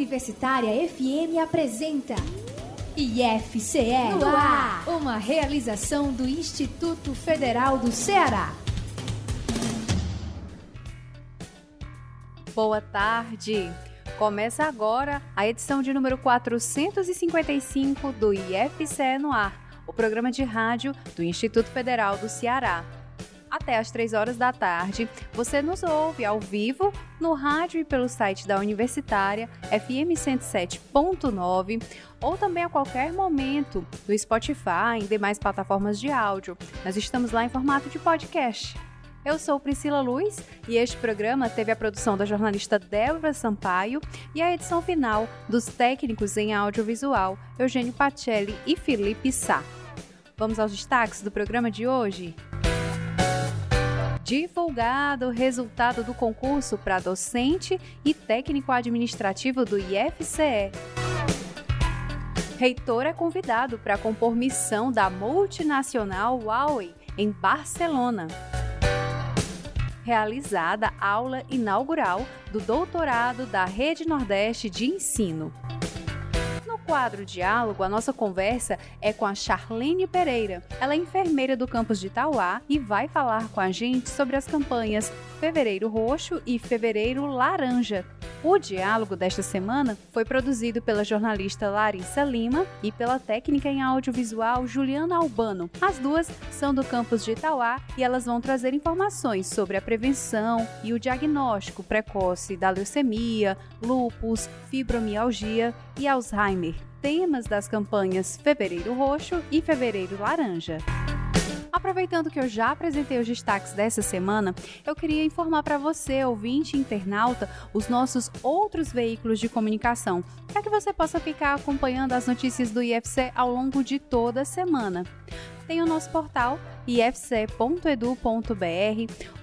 Universitária FM apresenta IFCE no ar, uma realização do Instituto Federal do Ceará. Boa tarde. Começa agora a edição de número 455 do IFCE no ar, o programa de rádio do Instituto Federal do Ceará até às 3 horas da tarde. Você nos ouve ao vivo no rádio e pelo site da Universitária FM 107.9 ou também a qualquer momento no Spotify e demais plataformas de áudio. Nós estamos lá em formato de podcast. Eu sou Priscila Luz e este programa teve a produção da jornalista Débora Sampaio e a edição final dos técnicos em audiovisual Eugênio Pacelli e Felipe Sá. Vamos aos destaques do programa de hoje? Divulgado o resultado do concurso para docente e técnico administrativo do IFCE. Reitor é convidado para compor missão da multinacional Huawei em Barcelona. Realizada aula inaugural do doutorado da Rede Nordeste de Ensino quadro Diálogo, a nossa conversa é com a Charlene Pereira. Ela é enfermeira do campus de Itauá e vai falar com a gente sobre as campanhas Fevereiro Roxo e Fevereiro Laranja. O diálogo desta semana foi produzido pela jornalista Larissa Lima e pela técnica em audiovisual Juliana Albano. As duas são do campus de Itauá e elas vão trazer informações sobre a prevenção e o diagnóstico precoce da leucemia, lúpus, fibromialgia e Alzheimer. Temas das campanhas Fevereiro Roxo e Fevereiro Laranja. Aproveitando que eu já apresentei os destaques dessa semana, eu queria informar para você, ouvinte internauta, os nossos outros veículos de comunicação, para que você possa ficar acompanhando as notícias do IFC ao longo de toda a semana. Tem o nosso portal ifce.edu.br,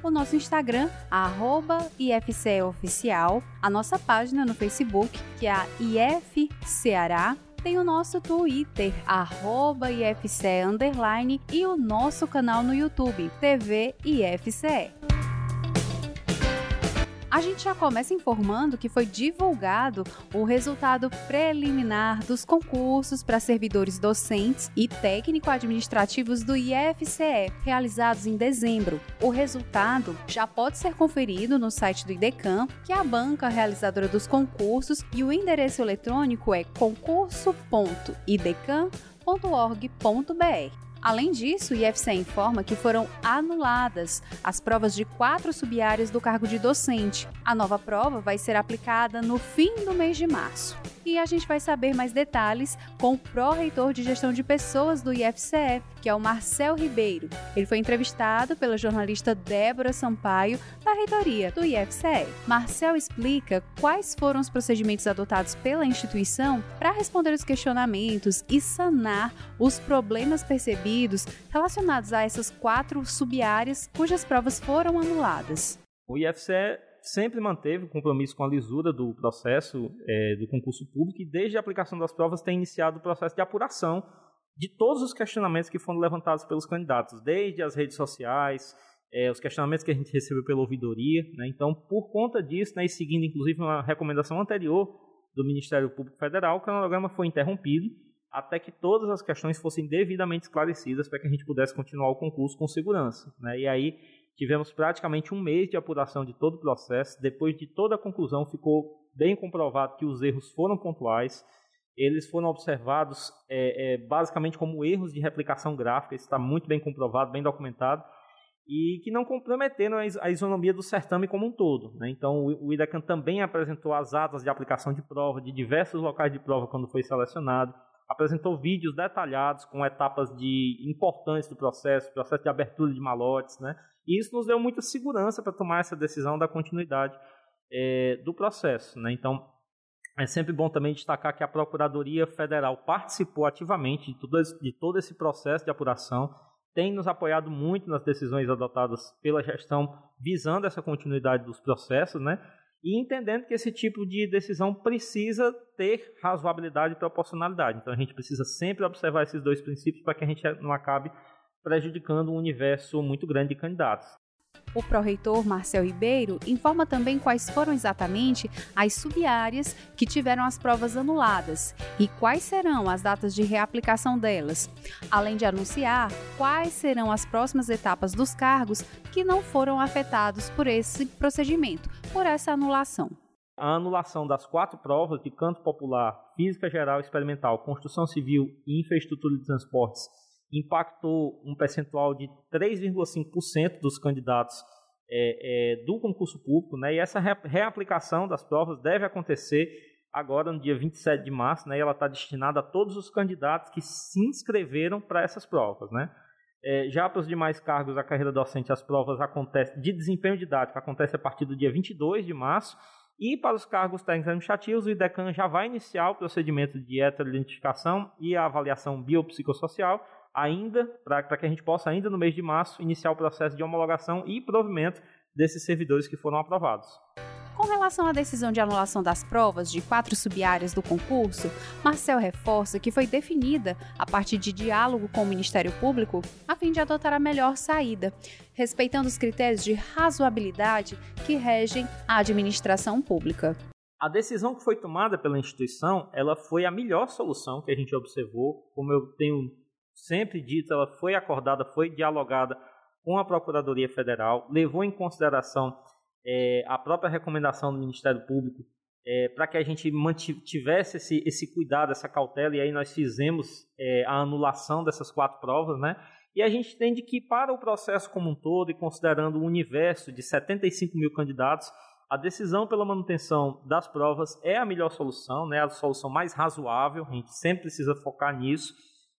o nosso Instagram, arroba IFCEoficial, a nossa página no Facebook, que é a tem o nosso Twitter, arroba IFCE underline, e o nosso canal no YouTube, TV IFCE. A gente já começa informando que foi divulgado o resultado preliminar dos concursos para servidores docentes e técnico-administrativos do IFCE, realizados em dezembro. O resultado já pode ser conferido no site do IDECAM, que é a banca realizadora dos concursos, e o endereço eletrônico é concurso.idecam.org.br. Além disso, o IFCE informa que foram anuladas as provas de quatro sub-áreas do cargo de docente. A nova prova vai ser aplicada no fim do mês de março. E a gente vai saber mais detalhes com o pró-reitor de gestão de pessoas do IFCE, que é o Marcel Ribeiro. Ele foi entrevistado pela jornalista Débora Sampaio, da reitoria do IFCE. Marcel explica quais foram os procedimentos adotados pela instituição para responder os questionamentos e sanar os problemas percebidos relacionados a essas quatro sub-áreas cujas provas foram anuladas. O IFCE sempre manteve o compromisso com a lisura do processo é, do concurso público e desde a aplicação das provas tem iniciado o processo de apuração de todos os questionamentos que foram levantados pelos candidatos, desde as redes sociais, é, os questionamentos que a gente recebeu pela ouvidoria. Né? Então, por conta disso, né, e seguindo inclusive uma recomendação anterior do Ministério Público Federal, o cronograma foi interrompido até que todas as questões fossem devidamente esclarecidas para que a gente pudesse continuar o concurso com segurança. Né? E aí tivemos praticamente um mês de apuração de todo o processo. Depois de toda a conclusão, ficou bem comprovado que os erros foram pontuais. Eles foram observados é, é, basicamente como erros de replicação gráfica, isso está muito bem comprovado, bem documentado, e que não comprometeram a isonomia do certame como um todo. Né? Então, o IDECAN também apresentou as atas de aplicação de prova de diversos locais de prova quando foi selecionado apresentou vídeos detalhados com etapas de importantes do processo, processo de abertura de malotes, né? E isso nos deu muita segurança para tomar essa decisão da continuidade é, do processo, né? Então é sempre bom também destacar que a Procuradoria Federal participou ativamente de todo, esse, de todo esse processo de apuração, tem nos apoiado muito nas decisões adotadas pela gestão visando essa continuidade dos processos, né? e entendendo que esse tipo de decisão precisa ter razoabilidade e proporcionalidade. Então a gente precisa sempre observar esses dois princípios para que a gente não acabe prejudicando um universo muito grande de candidatos. O pró-reitor Marcel Ribeiro informa também quais foram exatamente as sub-áreas que tiveram as provas anuladas e quais serão as datas de reaplicação delas, além de anunciar quais serão as próximas etapas dos cargos que não foram afetados por esse procedimento, por essa anulação. A anulação das quatro provas de canto popular, física geral experimental, construção civil e infraestrutura de transportes impactou um percentual de 3,5% dos candidatos é, é, do concurso público, né? E essa reaplicação das provas deve acontecer agora no dia 27 de março, né? E ela está destinada a todos os candidatos que se inscreveram para essas provas, né? É, já para os demais cargos da carreira docente, as provas acontecem de desempenho didático acontece a partir do dia 22 de março. E para os cargos técnicos administrativos, o IDECAN já vai iniciar o procedimento de heteroidentificação e a avaliação biopsicossocial ainda, para que a gente possa, ainda no mês de março, iniciar o processo de homologação e provimento desses servidores que foram aprovados. Com relação à decisão de anulação das provas de quatro sub-áreas do concurso, Marcel reforça que foi definida a partir de diálogo com o Ministério Público a fim de adotar a melhor saída, respeitando os critérios de razoabilidade que regem a administração pública. A decisão que foi tomada pela instituição, ela foi a melhor solução que a gente observou, como eu tenho sempre dito, ela foi acordada, foi dialogada com a Procuradoria Federal, levou em consideração é, a própria recomendação do Ministério Público é, para que a gente mantivesse esse, esse cuidado, essa cautela, e aí nós fizemos é, a anulação dessas quatro provas, né? E a gente entende que para o processo como um todo, e considerando o universo de 75 mil candidatos, a decisão pela manutenção das provas é a melhor solução, né? a solução mais razoável, a gente sempre precisa focar nisso.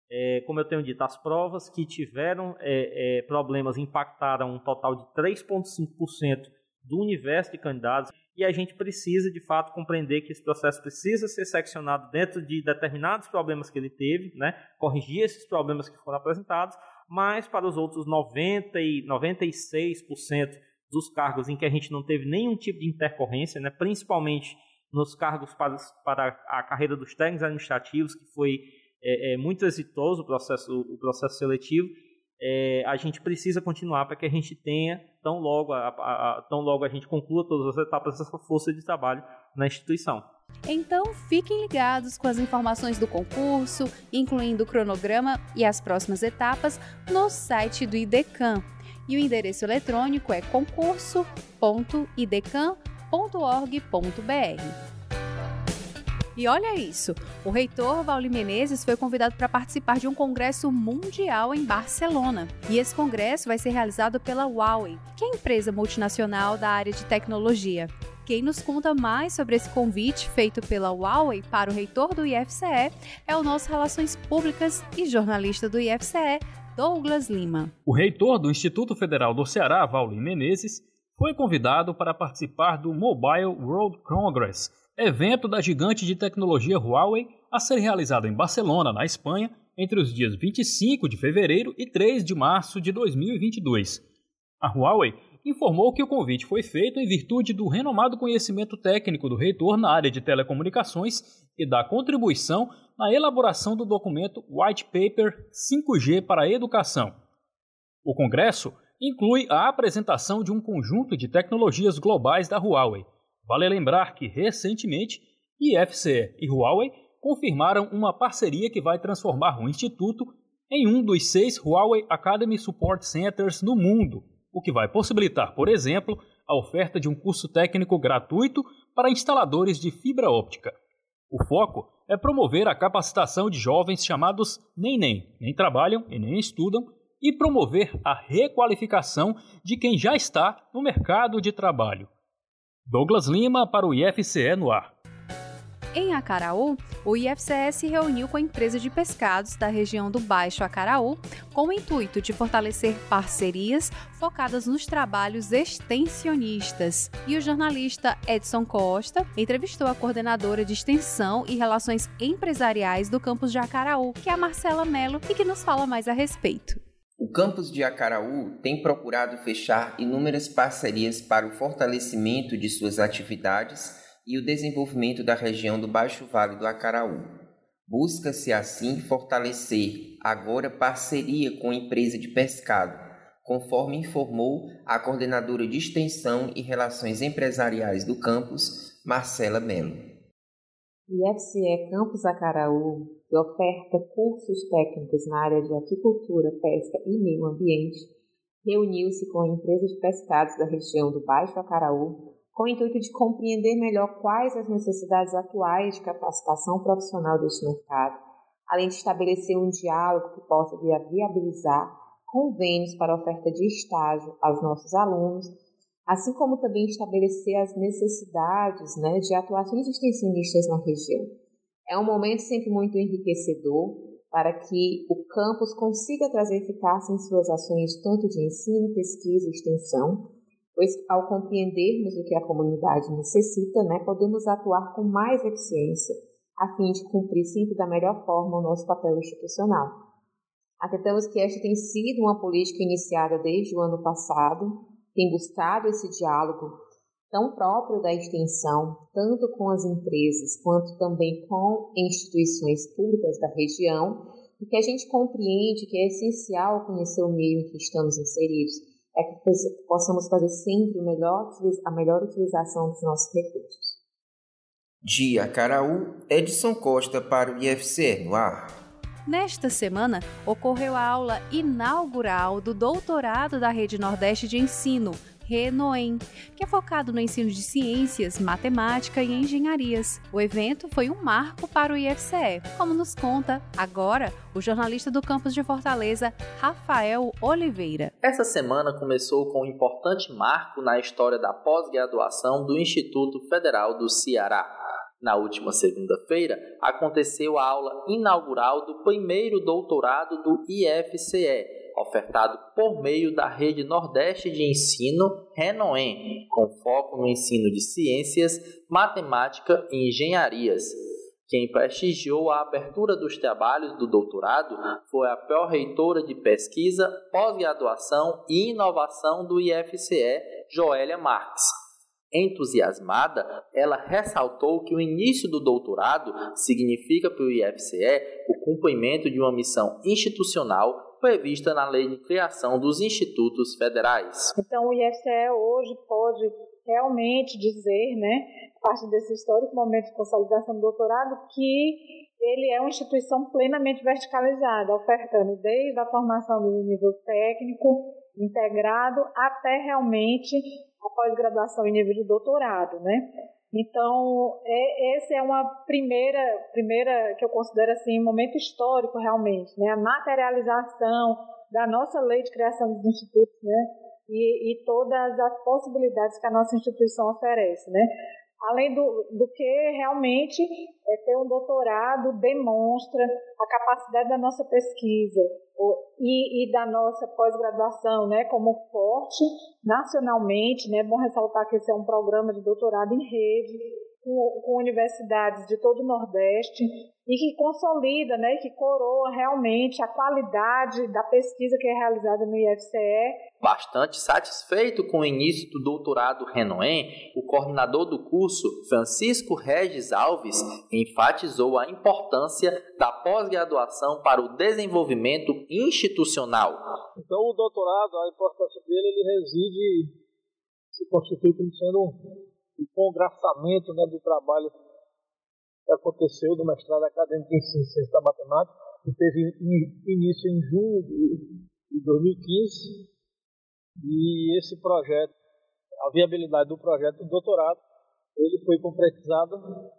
É, como eu tenho dito, as provas que tiveram é, é, problemas impactaram um total de 3,5% do universo de candidatos e a gente precisa, de fato, compreender que esse processo precisa ser seccionado dentro de determinados problemas que ele teve, né? corrigir esses problemas que foram apresentados, mas para os outros 90 e 96% dos cargos em que a gente não teve nenhum tipo de intercorrência, né? principalmente nos cargos para, para a carreira dos técnicos administrativos, que foi é, é muito exitoso o processo, o processo seletivo, é, a gente precisa continuar para que a gente tenha, tão logo a, a, tão logo a gente conclua todas as etapas dessa força de trabalho na instituição. Então, fiquem ligados com as informações do concurso, incluindo o cronograma e as próximas etapas, no site do IDECAM. E o endereço eletrônico é concurso.idecam.org.br. E olha isso, o reitor Vauli Menezes foi convidado para participar de um congresso mundial em Barcelona. E esse congresso vai ser realizado pela Huawei, que é a empresa multinacional da área de tecnologia. Quem nos conta mais sobre esse convite feito pela Huawei para o reitor do IFCE é o nosso Relações Públicas e jornalista do IFCE, Douglas Lima. O reitor do Instituto Federal do Ceará, Vauli Menezes, foi convidado para participar do Mobile World Congress, evento da gigante de tecnologia Huawei a ser realizado em Barcelona, na Espanha, entre os dias 25 de fevereiro e 3 de março de 2022. A Huawei informou que o convite foi feito em virtude do renomado conhecimento técnico do reitor na área de telecomunicações e da contribuição na elaboração do documento White Paper 5G para a Educação. O congresso inclui a apresentação de um conjunto de tecnologias globais da Huawei, Vale lembrar que, recentemente, IFCE e Huawei confirmaram uma parceria que vai transformar o Instituto em um dos seis Huawei Academy Support Centers no mundo, o que vai possibilitar, por exemplo, a oferta de um curso técnico gratuito para instaladores de fibra óptica. O foco é promover a capacitação de jovens chamados nem nem, nem trabalham e nem estudam, e promover a requalificação de quem já está no mercado de trabalho. Douglas Lima para o IFCE no ar. Em Acaraú, o IFCE se reuniu com a empresa de pescados da região do Baixo Acaraú com o intuito de fortalecer parcerias focadas nos trabalhos extensionistas. E o jornalista Edson Costa entrevistou a coordenadora de extensão e relações empresariais do campus de Acaraú, que é a Marcela Mello, e que nos fala mais a respeito. O campus de Acaraú tem procurado fechar inúmeras parcerias para o fortalecimento de suas atividades e o desenvolvimento da região do Baixo Vale do Acaraú. Busca-se assim fortalecer agora parceria com a empresa de pescado, conforme informou a coordenadora de Extensão e Relações Empresariais do campus, Marcela Melo. IFCE Campus Acaraú, que oferta cursos técnicos na área de aquicultura, pesca e meio ambiente, reuniu-se com empresas de pescados da região do Baixo Acaraú com o intuito de compreender melhor quais as necessidades atuais de capacitação profissional deste mercado, além de estabelecer um diálogo que possa viabilizar convênios para oferta de estágio aos nossos alunos, assim como também estabelecer as necessidades né, de atuações extensionistas na região. É um momento sempre muito enriquecedor para que o campus consiga trazer eficácia em suas ações tanto de ensino, pesquisa e extensão, pois ao compreendermos o que a comunidade necessita, né, podemos atuar com mais eficiência a fim de cumprir sempre da melhor forma o nosso papel institucional. Atentamos que esta tem sido uma política iniciada desde o ano passado, tem buscado esse diálogo tão próprio da extensão, tanto com as empresas quanto também com instituições públicas da região, e que a gente compreende que é essencial conhecer o meio em que estamos inseridos é que possamos fazer sempre melhor, a melhor utilização dos nossos recursos. Dia Caraú, Edson Costa para o IFC no ar. Nesta semana, ocorreu a aula inaugural do doutorado da Rede Nordeste de Ensino, Renoem, que é focado no ensino de ciências, matemática e engenharias. O evento foi um marco para o IFCE, como nos conta agora o jornalista do campus de Fortaleza, Rafael Oliveira. Essa semana começou com um importante marco na história da pós-graduação do Instituto Federal do Ceará. Na última segunda-feira, aconteceu a aula inaugural do primeiro doutorado do IFCE, ofertado por meio da Rede Nordeste de Ensino Renoem, com foco no ensino de ciências, matemática e engenharias. Quem prestigiou a abertura dos trabalhos do doutorado foi a pró-reitora de pesquisa, pós-graduação e inovação do IFCE, Joélia Marques. Entusiasmada, ela ressaltou que o início do doutorado significa para o IFCE o cumprimento de uma missão institucional prevista na Lei de Criação dos Institutos Federais. Então, o IFCE hoje pode realmente dizer, né, a partir desse histórico momento de consolidação do doutorado, que ele é uma instituição plenamente verticalizada, ofertando desde a formação do nível técnico integrado até realmente a pós-graduação em nível de doutorado, né? Então, é, essa é uma primeira, primeira que eu considero assim, momento histórico realmente, né? A materialização da nossa lei de criação dos institutos, né? E, e todas as possibilidades que a nossa instituição oferece, né? Além do, do que realmente é, ter um doutorado demonstra a capacidade da nossa pesquisa e, e da nossa pós-graduação, né, como forte nacionalmente, né, é bom ressaltar que esse é um programa de doutorado em rede, com, com universidades de todo o Nordeste e que consolida, né, que coroa realmente a qualidade da pesquisa que é realizada no IFCE. Bastante satisfeito com o início do doutorado Renoem, o coordenador do curso, Francisco Regis Alves, enfatizou a importância da pós-graduação para o desenvolvimento institucional. Então, o doutorado, a importância dele, ele reside, se constitui como sendo o congraçamento né, do trabalho que aconteceu do mestrado acadêmico em Ciências da Matemática, que teve início em junho de 2015, e esse projeto, a viabilidade do projeto do doutorado, ele foi concretizado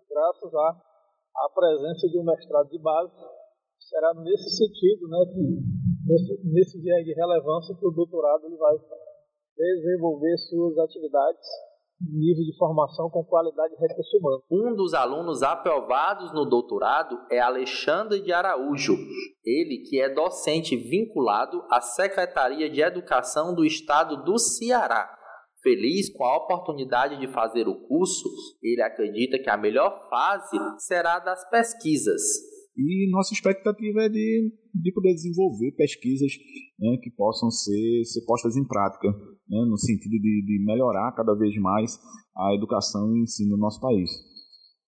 graças à, à presença de um mestrado de base. Será nesse sentido, né, que, nesse, nesse viés de relevância, que o doutorado ele vai desenvolver suas atividades nível de formação com qualidade de recurso humano. Um dos alunos aprovados no doutorado é Alexandre de Araújo, ele que é docente vinculado à Secretaria de Educação do Estado do Ceará. Feliz com a oportunidade de fazer o curso, ele acredita que a melhor fase será das pesquisas. E nossa expectativa é de, de poder desenvolver pesquisas né, que possam ser, ser postas em prática, né, no sentido de, de melhorar cada vez mais a educação e ensino no nosso país.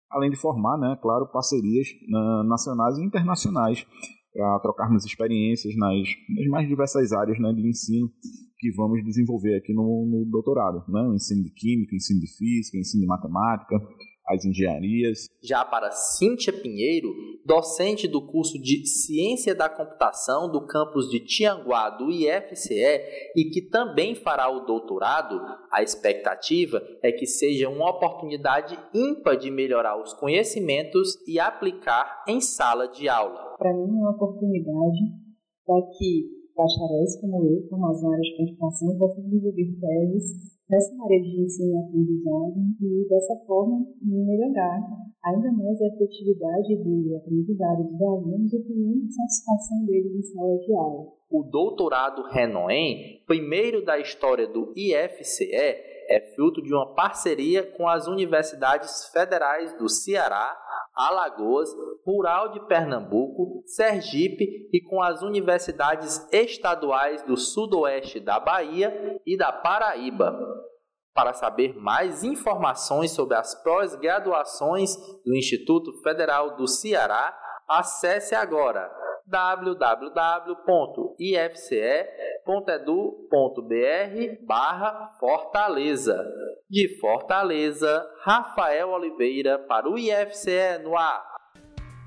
Além de formar, né, claro, parcerias né, nacionais e internacionais para trocarmos experiências nas, nas mais diversas áreas né, de ensino que vamos desenvolver aqui no, no doutorado, né? Ensino de química, ensino de física, ensino de matemática, as engenharias. Já para Cíntia Pinheiro, docente do curso de Ciência da Computação do campus de Tianguá do IFCE e que também fará o doutorado, a expectativa é que seja uma oportunidade ímpar de melhorar os conhecimentos e aplicar em sala de aula. Para mim é uma oportunidade para que bacharéis como eu, como as áreas de computação, possam desenvolver teses nessa área de ensino e aprendizagem e, dessa forma, melhorar ainda mais a efetividade do aprendizado dos alunos e também a satisfação deles em sala de aula. O doutorado Renoem, primeiro da história do IFCE, é fruto de uma parceria com as universidades federais do Ceará, Alagoas, Rural de Pernambuco, Sergipe e com as universidades estaduais do Sudoeste da Bahia e da Paraíba. Para saber mais informações sobre as pós-graduações do Instituto Federal do Ceará, acesse agora www.ifce.edu.br barra Fortaleza. De Fortaleza, Rafael Oliveira para o IFCE no ar.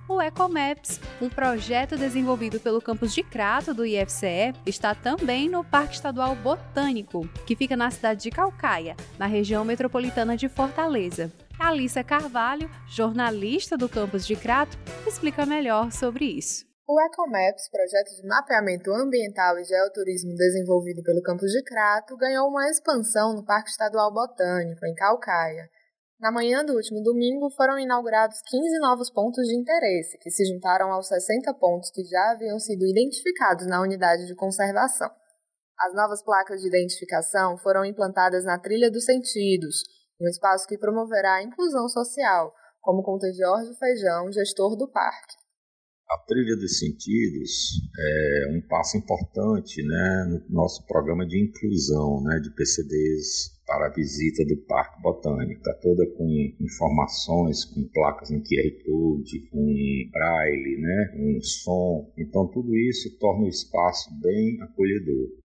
O EcoMaps, um projeto desenvolvido pelo campus de Crato do IFCE, está também no Parque Estadual Botânico, que fica na cidade de Calcaia, na região metropolitana de Fortaleza. Alissa Carvalho, jornalista do campus de Crato, explica melhor sobre isso. O EcoMaps, projeto de mapeamento ambiental e geoturismo desenvolvido pelo campus de Crato, ganhou uma expansão no Parque Estadual Botânico, em Calcaia. Na manhã do último domingo, foram inaugurados 15 novos pontos de interesse, que se juntaram aos 60 pontos que já haviam sido identificados na unidade de conservação. As novas placas de identificação foram implantadas na Trilha dos Sentidos, um espaço que promoverá a inclusão social, como conta Jorge Feijão, gestor do parque a trilha dos sentidos é um passo importante né, no nosso programa de inclusão né, de PCDs para a visita do Parque Botânico. Está toda com informações, com placas em QR Code, com braille, né, um som. Então, tudo isso torna o espaço bem acolhedor.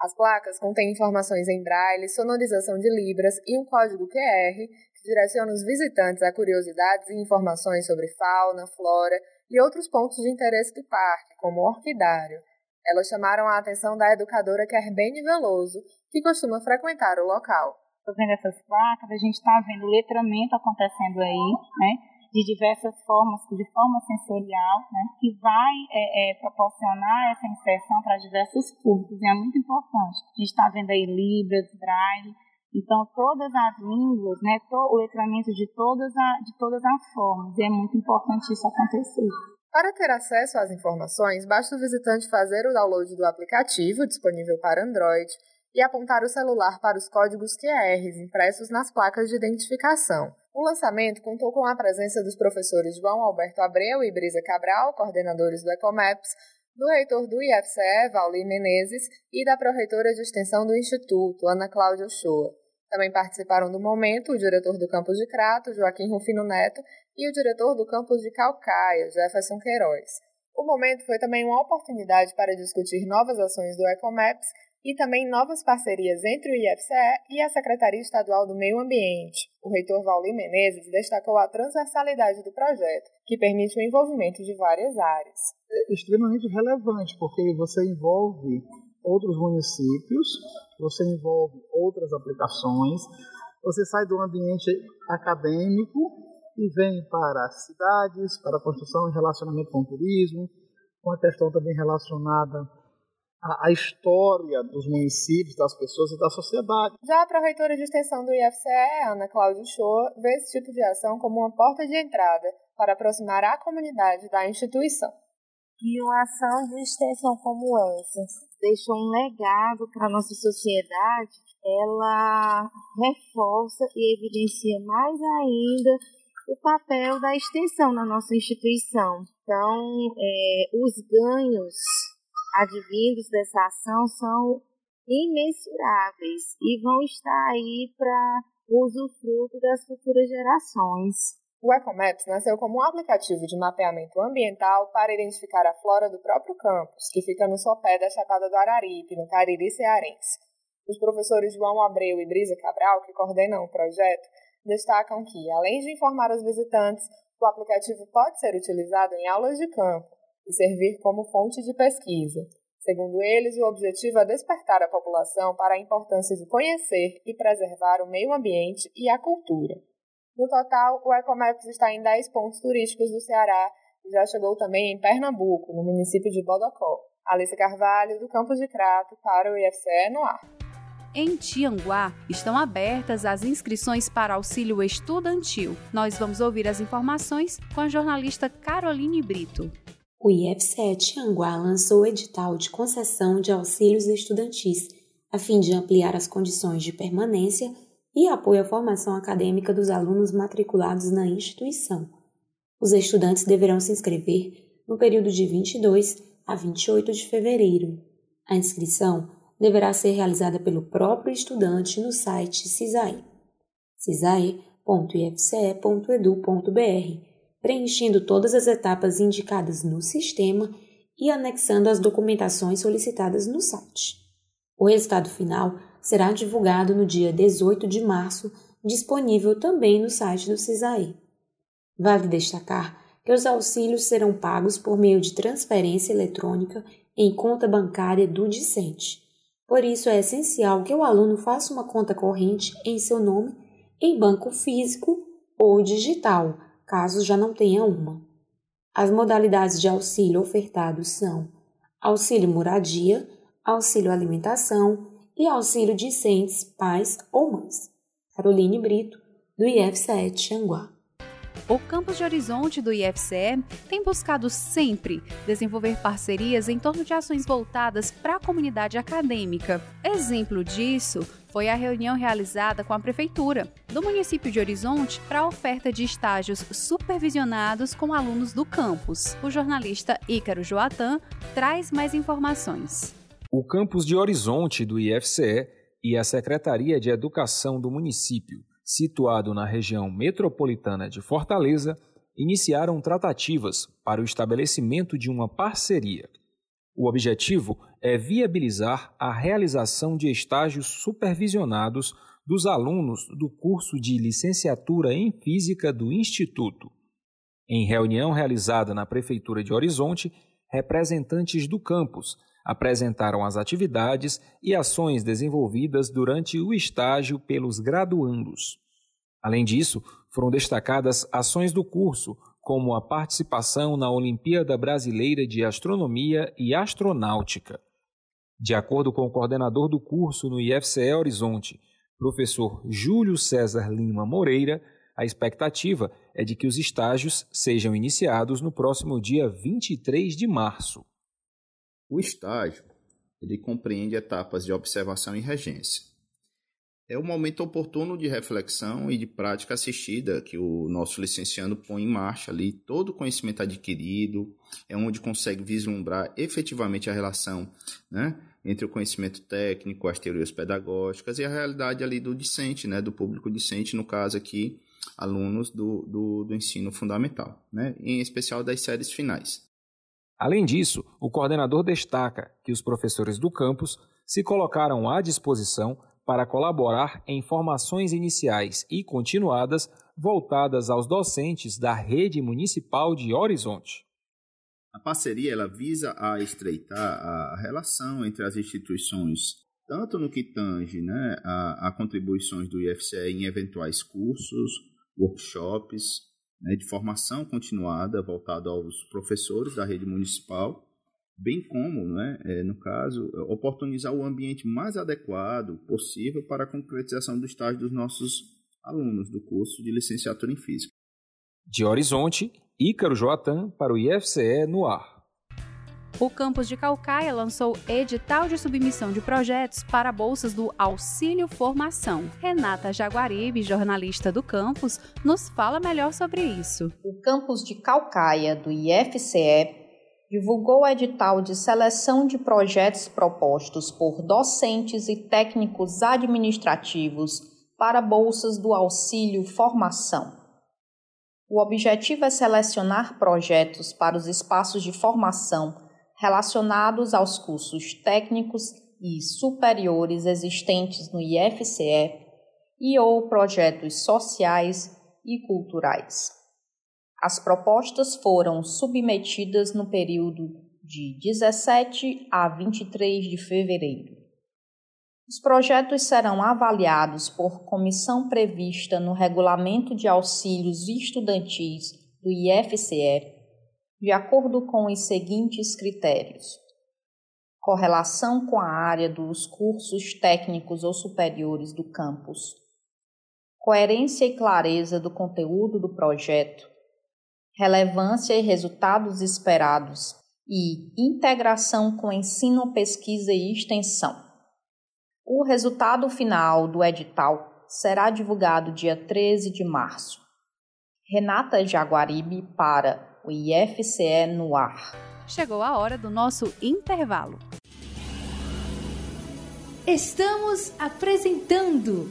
As placas contêm informações em braille, sonorização de libras e um código QR que direciona os visitantes a curiosidades e informações sobre fauna, flora e outros pontos de interesse do parque, como o orquidário. Elas chamaram a atenção da educadora Kerbene Veloso, que costuma frequentar o local. Estou vendo essas placas, a gente está vendo letramento acontecendo aí, né? de diversas formas, de forma sensorial, né, que vai é, é, proporcionar essa inserção para diversos públicos, e é muito importante. A gente está vendo aí Libras, Braille, então todas as línguas, né, o letramento de todas, a, de todas as formas, e é muito importante isso acontecer. Para ter acesso às informações, basta o visitante fazer o download do aplicativo disponível para Android e apontar o celular para os códigos QR impressos nas placas de identificação. O lançamento contou com a presença dos professores João Alberto Abreu e Brisa Cabral, coordenadores do Ecomaps, do reitor do IFCE, Vauli Menezes, e da proreitora de extensão do Instituto, Ana Cláudia Ochoa. Também participaram do momento o diretor do campus de Crato, Joaquim Rufino Neto, e o diretor do campus de Calcaia, Jefferson Queiroz. O momento foi também uma oportunidade para discutir novas ações do Ecomaps e também novas parcerias entre o IFCE e a Secretaria Estadual do Meio Ambiente. O reitor Valdir Menezes destacou a transversalidade do projeto, que permite o envolvimento de várias áreas. É extremamente relevante, porque você envolve outros municípios, você envolve outras aplicações, você sai do ambiente acadêmico e vem para cidades, para a construção e relacionamento com o turismo, com a questão também relacionada a, a, história dos municípios, das pessoas e da sociedade. Já a Prefeitura de Extensão do IFCE, Ana Cláudia Shoa, vê esse tipo de ação como uma porta de entrada para aproximar a comunidade da instituição. E uma ação de extensão como essa deixou um legado para a nossa sociedade, ela reforça e evidencia mais ainda o papel da extensão na nossa instituição. Então, é, os ganhos advindos dessa ação são imensuráveis e vão estar aí para usufruto das futuras gerações. O Ecomaps nasceu como um aplicativo de mapeamento ambiental para identificar a flora do próprio campus, que fica no sopé da Chapada do Araripe, no Cariri cearense. Os professores João Abreu e Brisa Cabral, que coordenam o projeto, destacam que, além de informar os visitantes, o aplicativo pode ser utilizado em aulas de campo e servir como fonte de pesquisa. Segundo eles, o objetivo é despertar a população para a importância de conhecer e preservar o meio ambiente e a cultura. No total, o Ecomaps está em 10 pontos turísticos do Ceará e já chegou também em Pernambuco, no município de Bodocó. Alice Carvalho, do Campos de Crato, para o IFCE no ar. Em Tianguá, estão abertas as inscrições para auxílio estudantil. Nós vamos ouvir as informações com a jornalista Caroline Brito. O IFCE Tianguá lançou o edital de concessão de auxílios estudantis, a fim de ampliar as condições de permanência e apoio à formação acadêmica dos alunos matriculados na instituição. Os estudantes deverão se inscrever no período de 22 a 28 de fevereiro. A inscrição deverá ser realizada pelo próprio estudante no site CISAE, cisae.ifce.edu.br, preenchendo todas as etapas indicadas no sistema e anexando as documentações solicitadas no site. O resultado final será divulgado no dia 18 de março, disponível também no site do CISAE. Vale destacar que os auxílios serão pagos por meio de transferência eletrônica em conta bancária do discente. Por isso, é essencial que o aluno faça uma conta corrente em seu nome em banco físico ou digital, caso já não tenha uma. As modalidades de auxílio ofertados são auxílio moradia, auxílio alimentação e auxílio discentes pais ou mães. Caroline Brito, do IF7 Xanguá. O campus de Horizonte do IFCE tem buscado sempre desenvolver parcerias em torno de ações voltadas para a comunidade acadêmica. Exemplo disso foi a reunião realizada com a Prefeitura do município de Horizonte para a oferta de estágios supervisionados com alunos do campus. O jornalista Ícaro Joatan traz mais informações. O campus de Horizonte do IFCE e a Secretaria de Educação do município situado na região metropolitana de Fortaleza, iniciaram tratativas para o estabelecimento de uma parceria. O objetivo é viabilizar a realização de estágios supervisionados dos alunos do curso de licenciatura em Física do Instituto. Em reunião realizada na Prefeitura de Horizonte, representantes do campus apresentaram as atividades e ações desenvolvidas durante o estágio pelos graduandos. Além disso, foram destacadas ações do curso, como a participação na Olimpíada Brasileira de Astronomia e Astronáutica. De acordo com o coordenador do curso no IFCE Horizonte, professor Júlio César Lima Moreira, a expectativa é de que os estágios sejam iniciados no próximo dia 23 de março. O estágio ele compreende etapas de observação e regência. É o momento oportuno de reflexão e de prática assistida que o nosso licenciando põe em marcha ali todo o conhecimento adquirido, é onde consegue vislumbrar efetivamente a relação né, entre o conhecimento técnico, as teorias pedagógicas e a realidade ali do discente, né, do público discente, no caso aqui, alunos do, do, do ensino fundamental, né, em especial das séries finais. Além disso, o coordenador destaca que os professores do campus se colocaram à disposição para colaborar em formações iniciais e continuadas voltadas aos docentes da rede municipal de Horizonte. A parceria ela visa a estreitar a relação entre as instituições, tanto no que tange né, a, a contribuições do IFCE em eventuais cursos, workshops, né, de formação continuada voltado aos professores da rede municipal, bem como, né, é, no caso, oportunizar o ambiente mais adequado possível para a concretização do estágio dos nossos alunos do curso de licenciatura em Física. De Horizonte, Ícaro Joatan para o IFCE no ar o campus de Calcaia lançou edital de submissão de projetos para bolsas do Auxílio Formação. Renata Jaguaribe, jornalista do campus, nos fala melhor sobre isso. O campus de Calcaia, do IFCE, divulgou o edital de seleção de projetos propostos por docentes e técnicos administrativos para bolsas do Auxílio Formação. O objetivo é selecionar projetos para os espaços de formação relacionados aos cursos técnicos e superiores existentes no IFCE e ou projetos sociais e culturais. As propostas foram submetidas no período de 17 a 23 de fevereiro. Os projetos serão avaliados por comissão prevista no Regulamento de Auxílios Estudantis do IFCE, de acordo com os seguintes critérios: correlação com a área dos cursos técnicos ou superiores do campus, coerência e clareza do conteúdo do projeto, relevância e resultados esperados e integração com ensino, pesquisa e extensão. O resultado final do edital será divulgado dia 13 de março. Renata Jaguaribe para o IFCE no ar. Chegou a hora do nosso intervalo. Estamos apresentando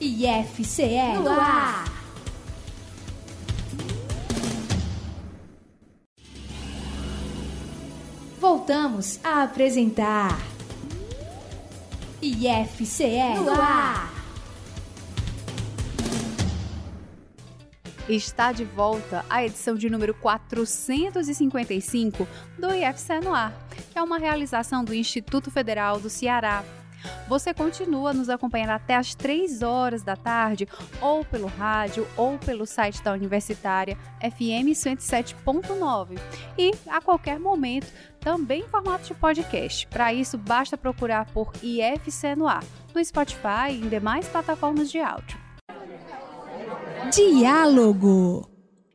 IFCE no ar. Voltamos a apresentar IFCE no ar. Está de volta a edição de número 455 do IFCE no ar, que é uma realização do Instituto Federal do Ceará. Você continua nos acompanhando até às 3 horas da tarde, ou pelo rádio, ou pelo site da Universitária FM 107.9. E a qualquer momento, também em formato de podcast. Para isso, basta procurar por IFC no ar, no Spotify e em demais plataformas de áudio. Diálogo.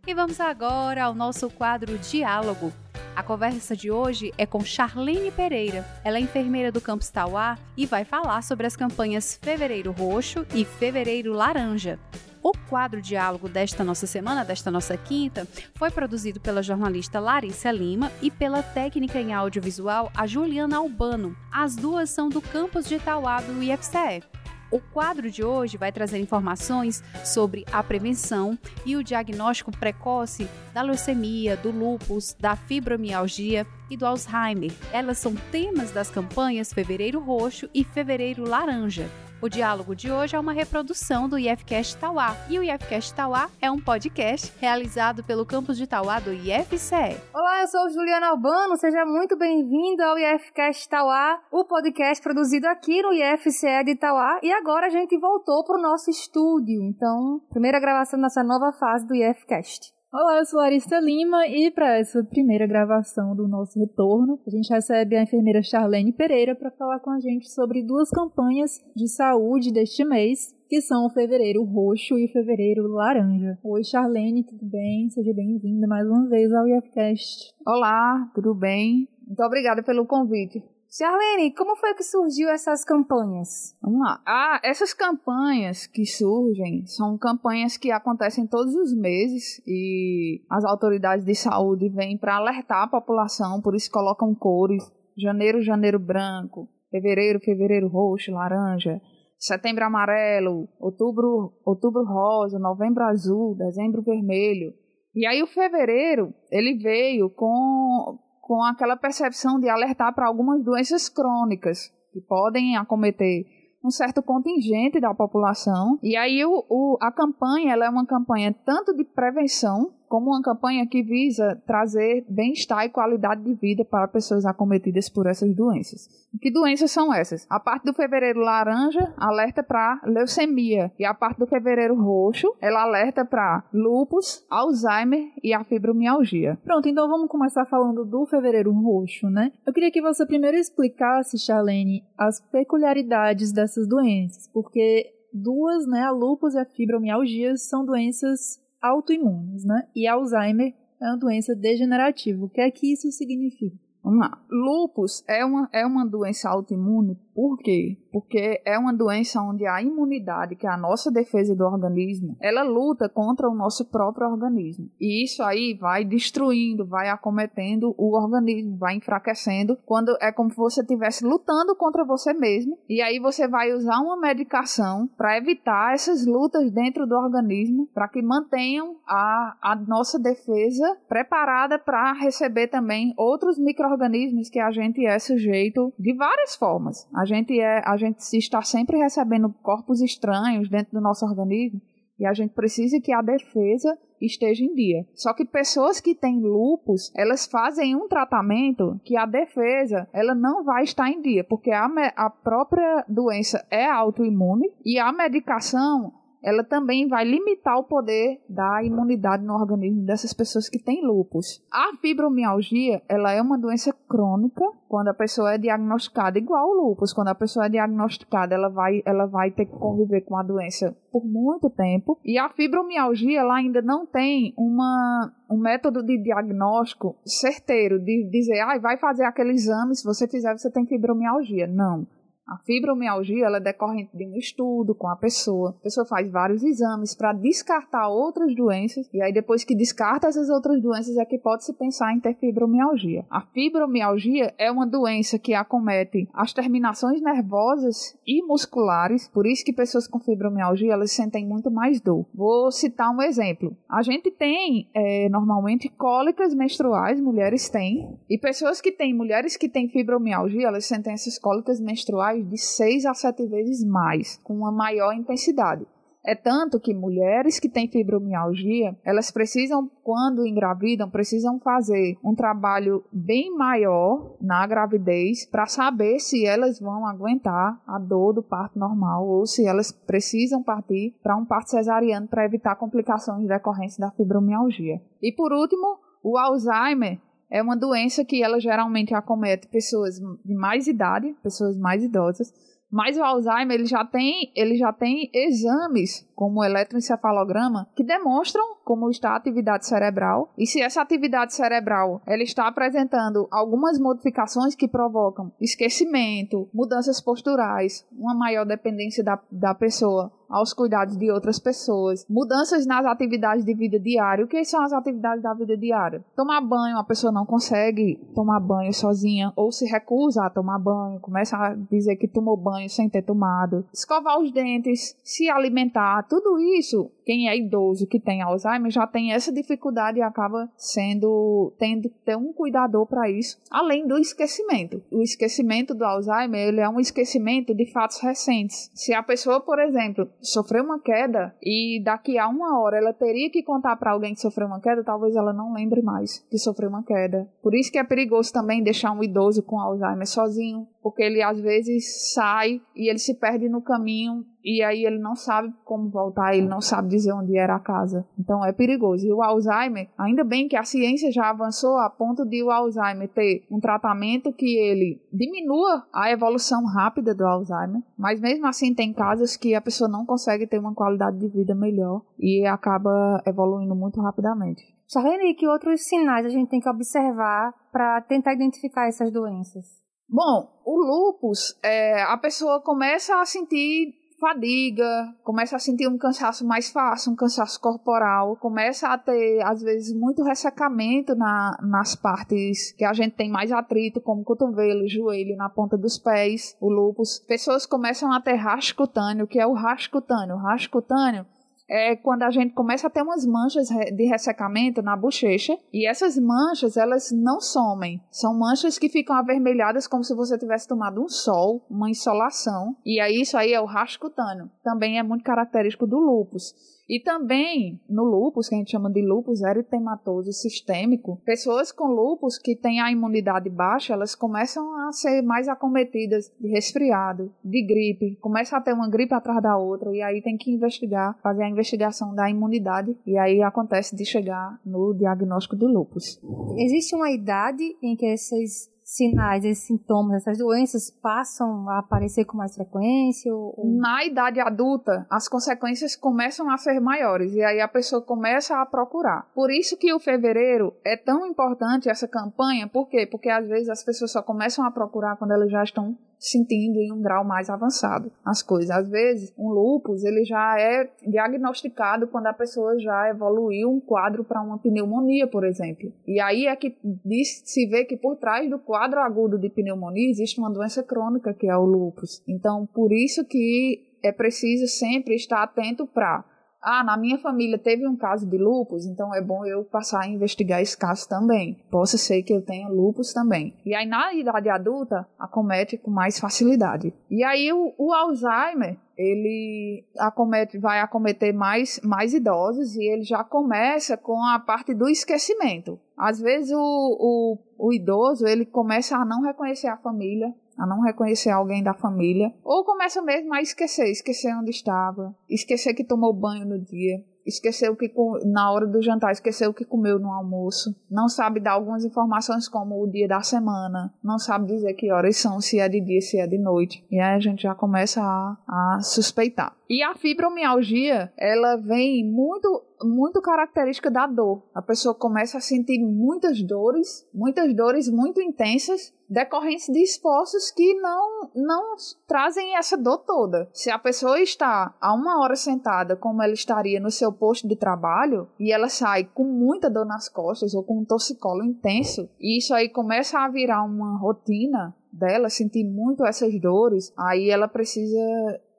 E vamos agora ao nosso quadro Diálogo. A conversa de hoje é com Charlene Pereira. Ela é enfermeira do Campus Tauá e vai falar sobre as campanhas Fevereiro Roxo e Fevereiro Laranja. O quadro Diálogo desta nossa semana, desta nossa quinta, foi produzido pela jornalista Larissa Lima e pela técnica em audiovisual a Juliana Albano. As duas são do campus de Tauá do IFCE. O quadro de hoje vai trazer informações sobre a prevenção e o diagnóstico precoce da leucemia, do lúpus, da fibromialgia e do Alzheimer. Elas são temas das campanhas Fevereiro Roxo e Fevereiro Laranja. O diálogo de hoje é uma reprodução do IFCast Tauá. E o IFCast Tauá é um podcast realizado pelo campus de Tauá do IFCE. Olá, eu sou Juliana Albano, seja muito bem-vindo ao IFCast Tauá, o podcast produzido aqui no IFCE de Tauá. E agora a gente voltou para o nosso estúdio, então, primeira gravação dessa nova fase do IFCast. Olá, eu sou Larissa Lima e para essa primeira gravação do nosso retorno, a gente recebe a enfermeira Charlene Pereira para falar com a gente sobre duas campanhas de saúde deste mês, que são o Fevereiro Roxo e o Fevereiro Laranja. Oi, Charlene, tudo bem? Seja bem-vinda mais uma vez ao IFCast. Olá, tudo bem? Muito obrigada pelo convite. Charlene, como foi que surgiu essas campanhas? Vamos lá. Ah, essas campanhas que surgem são campanhas que acontecem todos os meses e as autoridades de saúde vêm para alertar a população, por isso colocam cores: janeiro, janeiro branco, fevereiro, fevereiro roxo, laranja, setembro amarelo, outubro, outubro rosa, novembro azul, dezembro vermelho. E aí o fevereiro, ele veio com com aquela percepção de alertar para algumas doenças crônicas que podem acometer um certo contingente da população. E aí o, o, a campanha ela é uma campanha tanto de prevenção como uma campanha que visa trazer bem-estar e qualidade de vida para pessoas acometidas por essas doenças. Que doenças são essas? A parte do fevereiro laranja alerta para leucemia e a parte do fevereiro roxo ela alerta para lúpus, Alzheimer e a fibromialgia. Pronto, então vamos começar falando do fevereiro roxo, né? Eu queria que você primeiro explicasse, Charlene, as peculiaridades dessas doenças, porque duas, né, a lúpus e a fibromialgia são doenças autoimunes, né? E Alzheimer é uma doença degenerativa. O que é que isso significa? Vamos lá. Lupus é uma, é uma doença autoimune, por quê? Porque é uma doença onde a imunidade, que é a nossa defesa do organismo, ela luta contra o nosso próprio organismo. E isso aí vai destruindo, vai acometendo o organismo, vai enfraquecendo, quando é como se você estivesse lutando contra você mesmo. E aí você vai usar uma medicação para evitar essas lutas dentro do organismo, para que mantenham a, a nossa defesa preparada para receber também outros micro organismos que a gente é sujeito de várias formas. A gente é, a gente está sempre recebendo corpos estranhos dentro do nosso organismo e a gente precisa que a defesa esteja em dia. Só que pessoas que têm lupus, elas fazem um tratamento que a defesa ela não vai estar em dia, porque a, a própria doença é autoimune e a medicação ela também vai limitar o poder da imunidade no organismo dessas pessoas que têm lupus. A fibromialgia, ela é uma doença crônica quando a pessoa é diagnosticada, igual o lupus, quando a pessoa é diagnosticada, ela vai, ela vai ter que conviver com a doença por muito tempo. E a fibromialgia, ela ainda não tem uma, um método de diagnóstico certeiro, de dizer, ah, vai fazer aquele exame, se você fizer, você tem fibromialgia. Não. A fibromialgia ela é decorrente de um estudo com a pessoa. A pessoa faz vários exames para descartar outras doenças e aí depois que descarta essas outras doenças é que pode se pensar em ter fibromialgia. A fibromialgia é uma doença que acomete as terminações nervosas e musculares, por isso que pessoas com fibromialgia elas sentem muito mais dor. Vou citar um exemplo. A gente tem é, normalmente cólicas menstruais, mulheres têm, e pessoas que têm, mulheres que têm fibromialgia, elas sentem essas cólicas menstruais de 6 a 7 vezes mais, com uma maior intensidade. É tanto que mulheres que têm fibromialgia, elas precisam, quando engravidam, precisam fazer um trabalho bem maior na gravidez para saber se elas vão aguentar a dor do parto normal ou se elas precisam partir para um parto cesariano para evitar complicações decorrentes da fibromialgia. E por último, o Alzheimer é uma doença que ela geralmente acomete pessoas de mais idade, pessoas mais idosas, mas o Alzheimer ele já tem, ele já tem exames como eletroencefalograma que demonstram como está a atividade cerebral e se essa atividade cerebral ela está apresentando algumas modificações que provocam esquecimento, mudanças posturais, uma maior dependência da, da pessoa aos cuidados de outras pessoas, mudanças nas atividades de vida diária. O que são as atividades da vida diária? Tomar banho, a pessoa não consegue tomar banho sozinha ou se recusa a tomar banho, começa a dizer que tomou banho sem ter tomado. Escovar os dentes, se alimentar, 读读艺术。Quem é idoso que tem Alzheimer já tem essa dificuldade e acaba sendo tendo que ter um cuidador para isso, além do esquecimento. O esquecimento do Alzheimer, ele é um esquecimento de fatos recentes. Se a pessoa, por exemplo, sofreu uma queda e daqui a uma hora ela teria que contar para alguém que sofreu uma queda, talvez ela não lembre mais que sofreu uma queda. Por isso que é perigoso também deixar um idoso com Alzheimer sozinho, porque ele às vezes sai e ele se perde no caminho e aí ele não sabe como voltar, ele não sabe dizer onde era a casa. Então é perigoso. E o Alzheimer, ainda bem que a ciência já avançou a ponto de o Alzheimer ter um tratamento que ele diminua a evolução rápida do Alzheimer, mas mesmo assim tem casos que a pessoa não consegue ter uma qualidade de vida melhor e acaba evoluindo muito rapidamente. Charlene, que outros sinais a gente tem que observar para tentar identificar essas doenças? Bom, o lupus, é, a pessoa começa a sentir fadiga, começa a sentir um cansaço mais fácil, um cansaço corporal, começa a ter, às vezes, muito ressecamento na, nas partes que a gente tem mais atrito, como cotovelo, joelho, na ponta dos pés, o lupus. Pessoas começam a ter rasco cutâneo, que é o rasco cutâneo. O rasco cutâneo é quando a gente começa a ter umas manchas de ressecamento na bochecha e essas manchas elas não somem, são manchas que ficam avermelhadas como se você tivesse tomado um sol, uma insolação e aí isso aí é o rasco cutâneo, também é muito característico do lúpus. E também no lúpus, que a gente chama de lúpus eritematoso sistêmico, pessoas com lúpus que têm a imunidade baixa, elas começam a ser mais acometidas de resfriado, de gripe, começa a ter uma gripe atrás da outra e aí tem que investigar, fazer a investigação da imunidade e aí acontece de chegar no diagnóstico do lúpus. Existe uma idade em que esses sinais, esses sintomas, essas doenças passam a aparecer com mais frequência? Ou... Na idade adulta, as consequências começam a ser maiores e aí a pessoa começa a procurar. Por isso que o fevereiro é tão importante essa campanha, por quê? Porque às vezes as pessoas só começam a procurar quando elas já estão sentindo em um grau mais avançado as coisas. Às vezes, um lúpus ele já é diagnosticado quando a pessoa já evoluiu um quadro para uma pneumonia, por exemplo. E aí é que se vê que por trás do quadro agudo de pneumonia existe uma doença crônica que é o lúpus. Então, por isso que é preciso sempre estar atento para ah, na minha família teve um caso de lupus, então é bom eu passar a investigar esse caso também. Posso ser que eu tenha lupus também. E aí na idade adulta acomete com mais facilidade. E aí o, o Alzheimer ele acomete, vai acometer mais, mais idosos e ele já começa com a parte do esquecimento. Às vezes o, o, o idoso ele começa a não reconhecer a família, a não reconhecer alguém da família, ou começa mesmo a esquecer, esquecer onde estava, esquecer que tomou banho no dia, esqueceu que na hora do jantar esqueceu o que comeu no almoço, não sabe dar algumas informações como o dia da semana, não sabe dizer que horas são, se é de dia, se é de noite. E aí a gente já começa a, a suspeitar. E a fibromialgia, ela vem muito muito característica da dor. A pessoa começa a sentir muitas dores, muitas dores muito intensas, decorrentes de esforços que não, não trazem essa dor toda. Se a pessoa está a uma hora sentada, como ela estaria no seu posto de trabalho, e ela sai com muita dor nas costas ou com um torcicolo intenso, e isso aí começa a virar uma rotina dela, sentir muito essas dores, aí ela precisa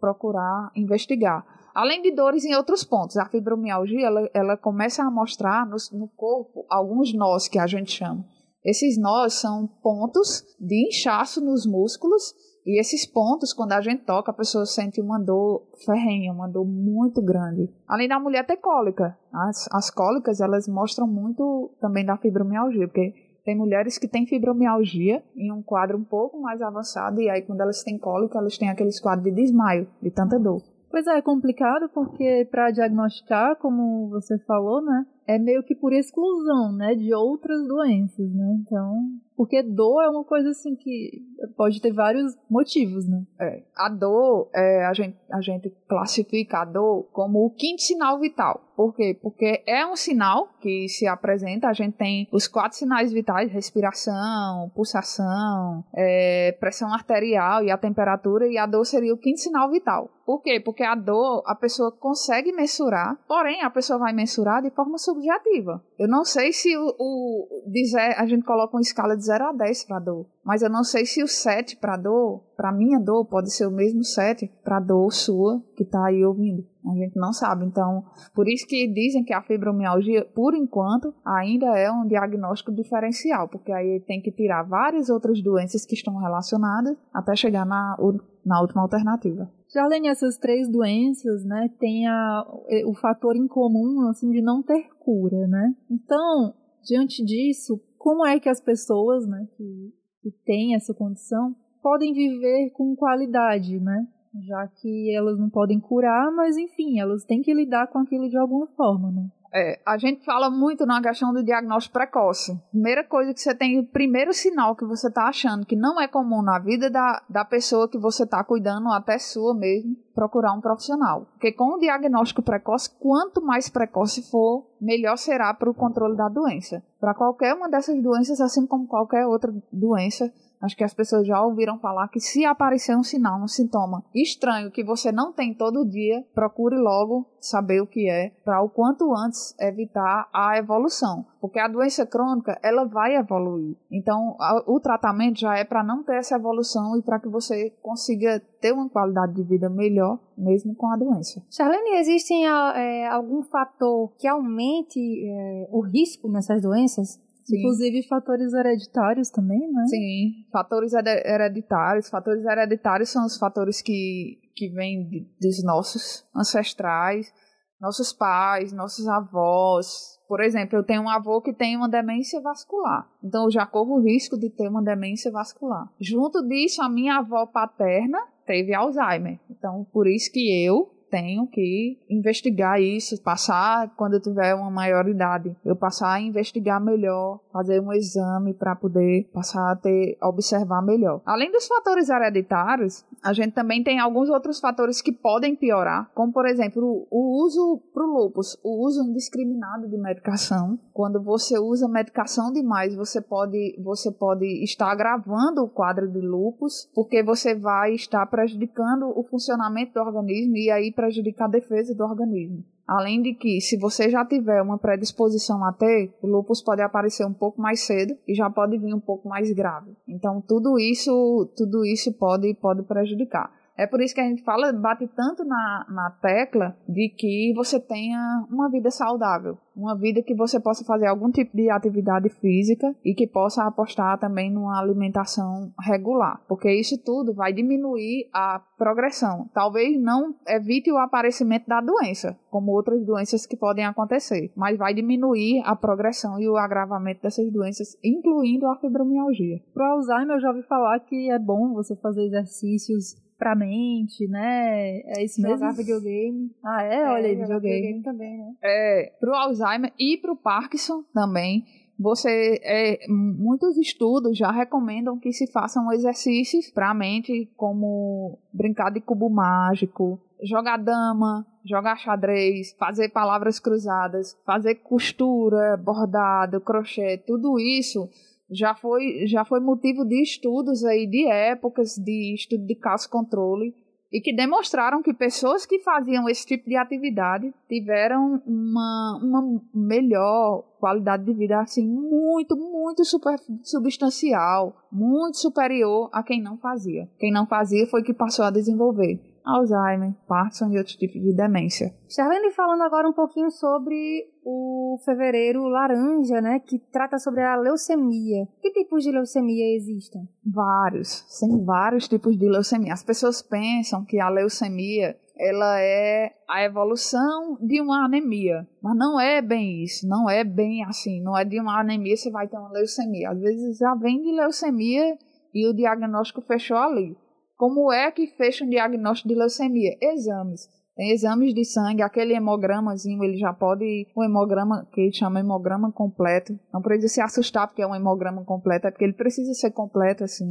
procurar investigar. Além de dores em outros pontos, a fibromialgia ela, ela começa a mostrar no, no corpo alguns nós que a gente chama. Esses nós são pontos de inchaço nos músculos e esses pontos, quando a gente toca, a pessoa sente uma dor ferrenha, uma dor muito grande. Além da mulher ter cólica, as, as cólicas elas mostram muito também da fibromialgia, porque tem mulheres que têm fibromialgia em um quadro um pouco mais avançado e aí quando elas têm cólica, elas têm aqueles quadros de desmaio, de tanta dor. Pois é, é complicado porque para diagnosticar, como você falou, né, é meio que por exclusão, né, de outras doenças, né? Então, porque dor é uma coisa assim que pode ter vários motivos, né? É, a dor, é, a, gente, a gente classifica a dor como o quinto sinal vital. Por quê? Porque é um sinal que se apresenta, a gente tem os quatro sinais vitais, respiração, pulsação, é, pressão arterial e a temperatura, e a dor seria o quinto sinal vital. Por quê? Porque a dor a pessoa consegue mensurar, porém a pessoa vai mensurar de forma subjetiva. Eu não sei se o, o dizer, a gente coloca uma escala de 0 a 10 para dor, mas eu não sei se o 7 para dor, para minha dor, pode ser o mesmo 7 para dor sua que está aí ouvindo. A gente não sabe. Então, por isso que dizem que a fibromialgia, por enquanto, ainda é um diagnóstico diferencial, porque aí tem que tirar várias outras doenças que estão relacionadas até chegar na, na última alternativa. Já além dessas três doenças, né, tem a, o fator em comum, assim, de não ter cura, né? Então, diante disso, como é que as pessoas, né, que, que têm essa condição podem viver com qualidade, né? Já que elas não podem curar, mas enfim, elas têm que lidar com aquilo de alguma forma, né? É, a gente fala muito na questão do diagnóstico precoce. Primeira coisa que você tem, o primeiro sinal que você está achando que não é comum na vida da, da pessoa que você está cuidando, até sua mesmo, procurar um profissional. Porque com o diagnóstico precoce, quanto mais precoce for, melhor será para o controle da doença. Para qualquer uma dessas doenças, assim como qualquer outra doença, Acho que as pessoas já ouviram falar que se aparecer um sinal, um sintoma estranho que você não tem todo dia, procure logo saber o que é, para o quanto antes evitar a evolução. Porque a doença crônica, ela vai evoluir. Então, a, o tratamento já é para não ter essa evolução e para que você consiga ter uma qualidade de vida melhor, mesmo com a doença. Charlene, existe é, algum fator que aumente é, o risco nessas doenças? Sim. Inclusive fatores hereditários também, né? Sim, fatores hereditários. Fatores hereditários são os fatores que, que vêm de, dos nossos ancestrais, nossos pais, nossos avós. Por exemplo, eu tenho um avô que tem uma demência vascular. Então, eu já corro o risco de ter uma demência vascular. Junto disso, a minha avó paterna teve Alzheimer. Então, por isso que eu tenho que investigar isso, passar quando eu tiver uma maioridade, eu passar a investigar melhor, fazer um exame para poder passar a ter observar melhor. Além dos fatores hereditários, a gente também tem alguns outros fatores que podem piorar, como por exemplo, o uso para o lúpus, o uso indiscriminado de medicação. Quando você usa medicação demais, você pode você pode estar agravando o quadro de lúpus, porque você vai estar prejudicando o funcionamento do organismo e aí prejudicar a defesa do organismo. Além de que, se você já tiver uma predisposição a ter, o lúpus pode aparecer um pouco mais cedo e já pode vir um pouco mais grave. Então, tudo isso, tudo isso pode, pode prejudicar. É por isso que a gente fala, bate tanto na, na tecla de que você tenha uma vida saudável, uma vida que você possa fazer algum tipo de atividade física e que possa apostar também numa alimentação regular, porque isso tudo vai diminuir a progressão. Talvez não evite o aparecimento da doença, como outras doenças que podem acontecer, mas vai diminuir a progressão e o agravamento dessas doenças, incluindo a fibromialgia. Para Alzheimer, eu já ouvi falar que é bom você fazer exercícios pra mente, né? É isso mesmo. Jogar videogame. Ah, é? Olha aí, videogame. videogame também, né? É, pro Alzheimer e pro Parkinson também. Você, é, muitos estudos já recomendam que se façam exercícios para a mente, como brincar de cubo mágico, jogar dama, jogar xadrez, fazer palavras cruzadas, fazer costura, bordado, crochê, tudo isso já foi, já foi motivo de estudos aí de épocas de estudo de caso controle e que demonstraram que pessoas que faziam esse tipo de atividade tiveram uma, uma melhor qualidade de vida assim muito, muito super, substancial, muito superior a quem não fazia. Quem não fazia foi que passou a desenvolver. Alzheimer, Parkinson e outros tipos de demência. Charlene falando agora um pouquinho sobre o fevereiro laranja, né, que trata sobre a leucemia. Que tipos de leucemia existem? Vários, tem vários tipos de leucemia. As pessoas pensam que a leucemia ela é a evolução de uma anemia, mas não é bem isso, não é bem assim, não é de uma anemia você vai ter uma leucemia. Às vezes já vem de leucemia e o diagnóstico fechou ali. Como é que fecha um diagnóstico de leucemia? Exames. Tem exames de sangue, aquele hemogramazinho, ele já pode. O hemograma, que ele chama hemograma completo. Não precisa se assustar porque é um hemograma completo, é porque ele precisa ser completo, assim.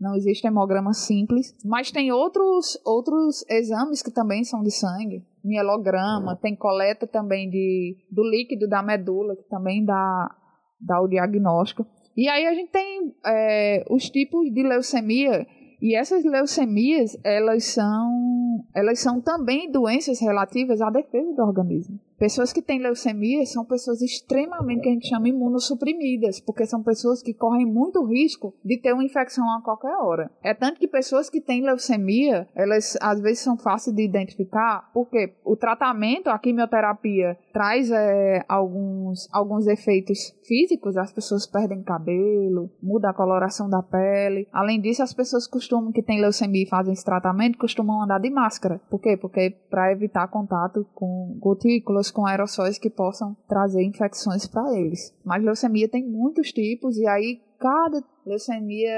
Não existe hemograma simples. Mas tem outros, outros exames que também são de sangue. Mielograma, tem coleta também de, do líquido da medula, que também dá, dá o diagnóstico. E aí a gente tem é, os tipos de leucemia e essas leucemias, elas são, elas são também doenças relativas à defesa do organismo. Pessoas que têm leucemia são pessoas extremamente que a gente chama imunossuprimidas, porque são pessoas que correm muito risco de ter uma infecção a qualquer hora. É tanto que pessoas que têm leucemia, elas às vezes são fáceis de identificar, porque o tratamento, a quimioterapia, traz é, alguns, alguns efeitos físicos, as pessoas perdem cabelo, muda a coloração da pele. Além disso, as pessoas costumam, que têm leucemia e fazem esse tratamento, costumam andar de máscara. Por quê? Porque para evitar contato com gotículas, com aerossóis que possam trazer infecções para eles. Mas leucemia tem muitos tipos e aí cada leucemia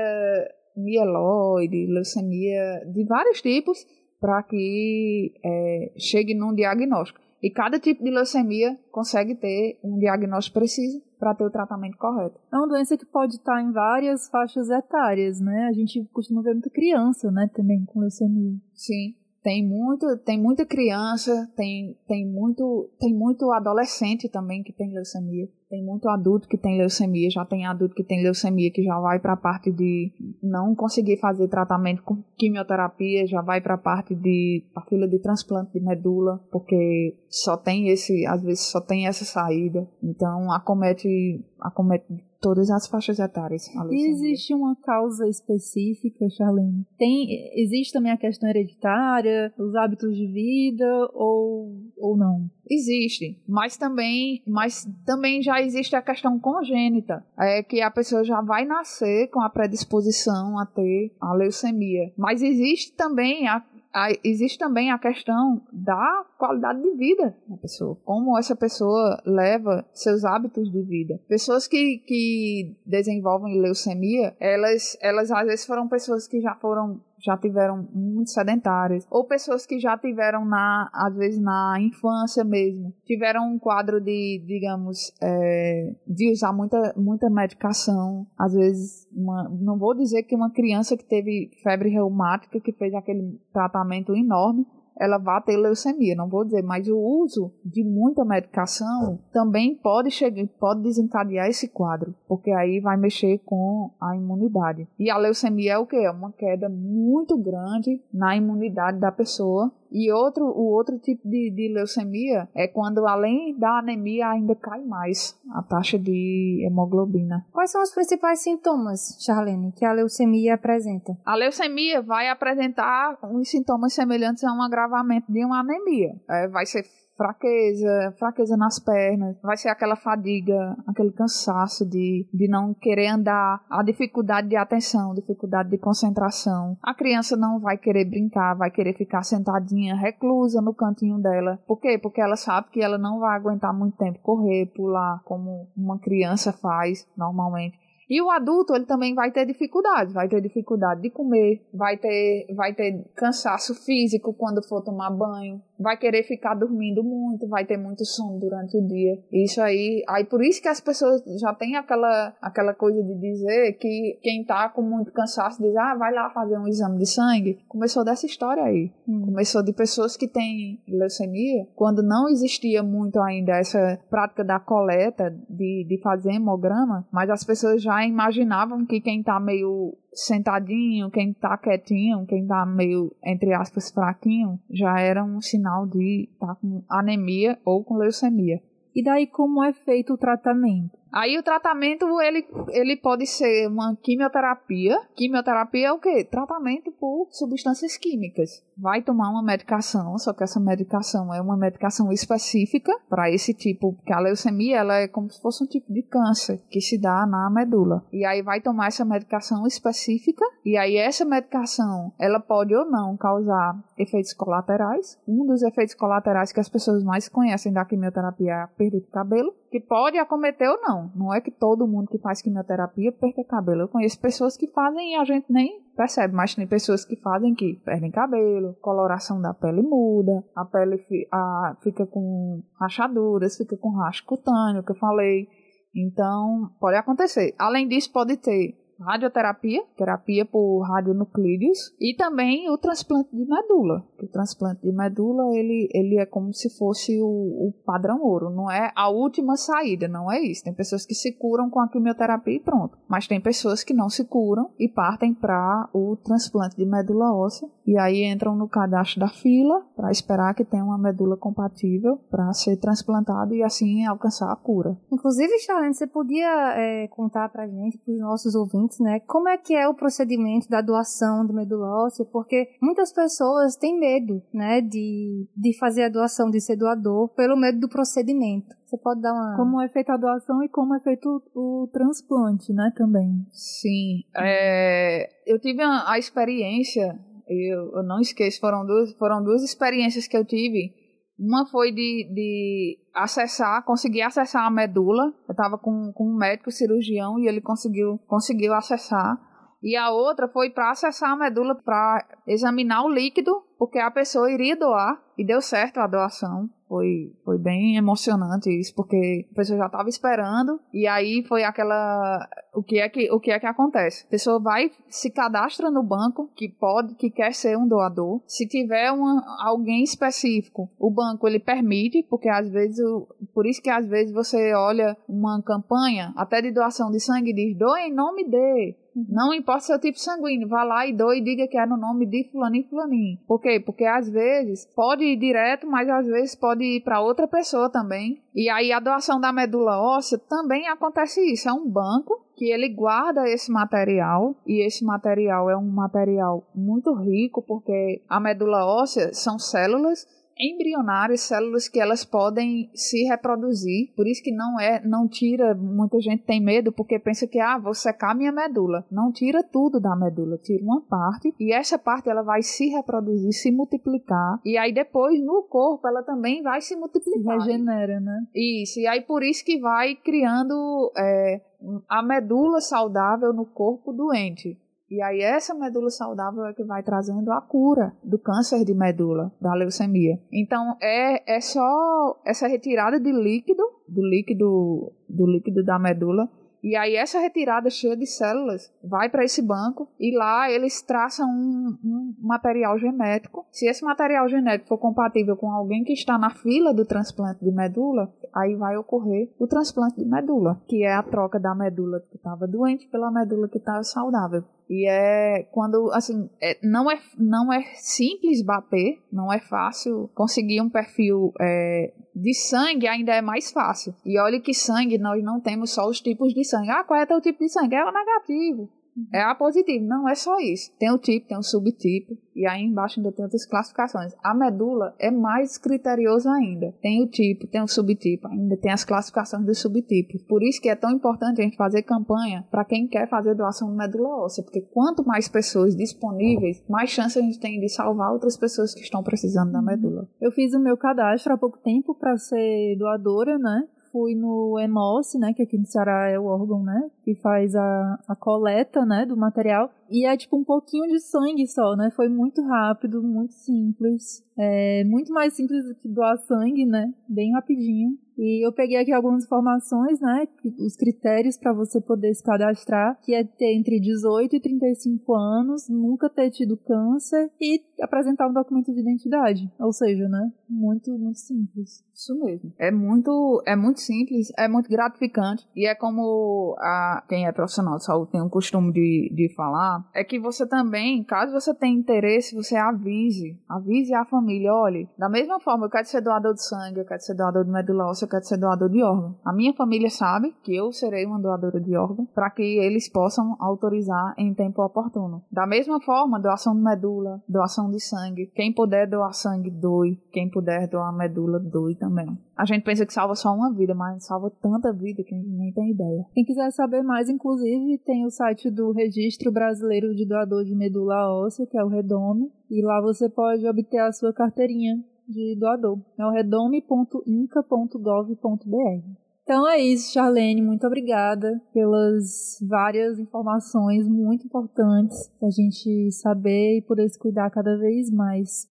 mieloide, leucemia de vários tipos para que é, chegue num diagnóstico. E cada tipo de leucemia consegue ter um diagnóstico preciso para ter o tratamento correto. É uma doença que pode estar em várias faixas etárias, né? A gente costuma ver muita criança, né, também com leucemia. Sim. Tem muito, tem muita criança, tem, tem muito, tem muito adolescente também que tem leucemia. Tem muito adulto que tem leucemia, já tem adulto que tem leucemia que já vai para a parte de não conseguir fazer tratamento com quimioterapia, já vai para a parte de a fila de transplante de medula, porque só tem esse, às vezes só tem essa saída. Então acomete, acomete todas as faixas etárias. existe uma causa específica, Charlene? Tem, existe também a questão hereditária, os hábitos de vida ou, ou não? Existe, mas também, mas também já existe a questão congênita, é que a pessoa já vai nascer com a predisposição a ter a leucemia. Mas existe também a existe também a questão da qualidade de vida da pessoa, como essa pessoa leva seus hábitos de vida. Pessoas que, que desenvolvem leucemia, elas, elas às vezes foram pessoas que já foram já tiveram muito sedentárias, ou pessoas que já tiveram na, às vezes na infância mesmo, tiveram um quadro de, digamos, é, de usar muita, muita medicação, às vezes, uma, não vou dizer que uma criança que teve febre reumática, que fez aquele tratamento enorme, ela vá ter leucemia, não vou dizer, mas o uso de muita medicação também pode chegar, pode desencadear esse quadro, porque aí vai mexer com a imunidade. E a leucemia é o que? É uma queda muito grande na imunidade da pessoa e outro, o outro tipo de, de, leucemia é quando, além da anemia, ainda cai mais a taxa de hemoglobina. Quais são os principais sintomas, Charlene, que a leucemia apresenta? A leucemia vai apresentar uns sintomas semelhantes a um agravamento de uma anemia. É, vai ser fraqueza, fraqueza nas pernas, vai ser aquela fadiga, aquele cansaço de, de não querer andar, a dificuldade de atenção, dificuldade de concentração. A criança não vai querer brincar, vai querer ficar sentadinha, reclusa no cantinho dela. Por quê? Porque ela sabe que ela não vai aguentar muito tempo correr, pular, como uma criança faz normalmente. E o adulto, ele também vai ter dificuldade, vai ter dificuldade de comer, vai ter, vai ter cansaço físico quando for tomar banho, vai querer ficar dormindo muito, vai ter muito sono durante o dia. Isso aí, aí por isso que as pessoas já têm aquela, aquela coisa de dizer que quem tá com muito cansaço diz, ah, vai lá fazer um exame de sangue. Começou dessa história aí. Hum. Começou de pessoas que têm leucemia, quando não existia muito ainda essa prática da coleta, de, de fazer hemograma, mas as pessoas já imaginavam que quem tá meio sentadinho, quem tá quietinho, quem tá meio, entre aspas, fraquinho, já era um sinal de estar tá com anemia ou com leucemia. E daí como é feito o tratamento? Aí o tratamento ele, ele pode ser uma quimioterapia. Quimioterapia é o quê? Tratamento por substâncias químicas. Vai tomar uma medicação, só que essa medicação é uma medicação específica para esse tipo, porque a leucemia ela é como se fosse um tipo de câncer que se dá na medula. E aí vai tomar essa medicação específica e aí essa medicação ela pode ou não causar efeitos colaterais. Um dos efeitos colaterais que as pessoas mais conhecem da quimioterapia é a perda de cabelo, que pode acometer ou não não. É que todo mundo que faz quimioterapia perca cabelo. Eu conheço pessoas que fazem e a gente nem percebe, mas tem pessoas que fazem que perdem cabelo, coloração da pele muda, a pele a, fica com rachaduras, fica com racho cutâneo, que eu falei. Então, pode acontecer. Além disso, pode ter radioterapia, terapia por radionuclídeos e também o transplante de medula. O transplante de medula ele, ele é como se fosse o, o, padrão ouro, não é a última saída, não é isso. Tem pessoas que se curam com a quimioterapia e pronto, mas tem pessoas que não se curam e partem para o transplante de medula óssea e aí entram no cadastro da fila para esperar que tenha uma medula compatível para ser transplantado e assim alcançar a cura. Inclusive, Charlene, você podia é, contar para gente, para os nossos ouvintes né? Como é que é o procedimento da doação de medula óssea? Porque muitas pessoas têm medo, né, de, de fazer a doação, de ser doador, pelo medo do procedimento. Você pode dar uma. Como é feita a doação e como é feito o, o transplante, né, também. Sim. É, eu tive a, a experiência, eu, eu, não esqueço, foram duas, foram duas experiências que eu tive uma foi de, de acessar, conseguir acessar a medula. Eu estava com, com um médico cirurgião e ele conseguiu, conseguiu acessar. E a outra foi para acessar a medula para examinar o líquido, porque a pessoa iria doar e deu certo a doação. Foi, foi bem emocionante isso, porque a pessoa já estava esperando e aí foi aquela o que é que o que é que acontece? A pessoa vai se cadastra no banco que pode que quer ser um doador. Se tiver uma, alguém específico, o banco ele permite, porque às vezes por isso que às vezes você olha uma campanha até de doação de sangue e diz doe em nome de não importa seu tipo sanguíneo, vá lá e doe e diga que é no nome de fulaninho e fulaninho. Por quê? Porque às vezes pode ir direto, mas às vezes pode ir para outra pessoa também. E aí a doação da medula óssea também acontece isso. É um banco que ele guarda esse material e esse material é um material muito rico porque a medula óssea são células embrionárias, células que elas podem se reproduzir. Por isso que não é, não tira, muita gente tem medo porque pensa que ah, vou secar minha medula. Não tira tudo da medula, tira uma parte e essa parte ela vai se reproduzir, se multiplicar e aí depois no corpo ela também vai se multiplicar. Se regenera, né? Isso, e aí por isso que vai criando é, a medula saudável no corpo doente. E aí essa medula saudável é que vai trazendo a cura do câncer de medula, da leucemia. Então é, é só essa retirada de líquido, do líquido, do líquido da medula, e aí essa retirada cheia de células vai para esse banco e lá eles traçam um, um, material genético. Se esse material genético for compatível com alguém que está na fila do transplante de medula, aí vai ocorrer o transplante de medula, que é a troca da medula que estava doente pela medula que estava saudável. E é quando, assim, é, não, é, não é simples bater, não é fácil conseguir um perfil é, de sangue, ainda é mais fácil. E olha que sangue, nós não temos só os tipos de sangue. Ah, qual é o tipo de sangue? É o negativo. É A positivo, não é só isso. Tem o tipo, tem o subtipo, e aí embaixo ainda tem outras classificações. A medula é mais criterioso ainda. Tem o tipo, tem o subtipo, ainda tem as classificações dos subtipos. Por isso que é tão importante a gente fazer campanha para quem quer fazer doação de medula óssea, porque quanto mais pessoas disponíveis, mais chance a gente tem de salvar outras pessoas que estão precisando da medula. Eu fiz o meu cadastro há pouco tempo para ser doadora, né? Fui no EMOS, né, que aqui no Ceará é o órgão, né, que faz a, a coleta, né, do material. E é tipo um pouquinho de sangue só, né? Foi muito rápido, muito simples. É muito mais simples do que doar sangue, né? Bem rapidinho. E eu peguei aqui algumas informações, né? Os critérios para você poder se cadastrar, que é ter entre 18 e 35 anos, nunca ter tido câncer e apresentar um documento de identidade. Ou seja, né? Muito, muito simples. Isso mesmo. É muito, é muito simples, é muito gratificante. E é como a, quem é profissional de saúde tem o costume de, de falar, é que você também, caso você tenha interesse, você avise. Avise a família, olhe, da mesma forma, eu quero ser doador de sangue, eu quero ser doador de medula óssea, eu quero ser doador de órgão. A minha família sabe que eu serei uma doadora de órgão para que eles possam autorizar em tempo oportuno. Da mesma forma, doação de medula, doação de sangue. Quem puder doar sangue, doe. Quem puder doar medula, doe também. A gente pensa que salva só uma vida, mas salva tanta vida que a gente nem tem ideia. Quem quiser saber mais, inclusive, tem o site do Registro Brasileiro de Doador de Medula Óssea, que é o Redome, e lá você pode obter a sua carteirinha de doador. É o redome.inca.gov.br. Então é isso, Charlene. Muito obrigada pelas várias informações muito importantes para a gente saber e poder se cuidar cada vez mais.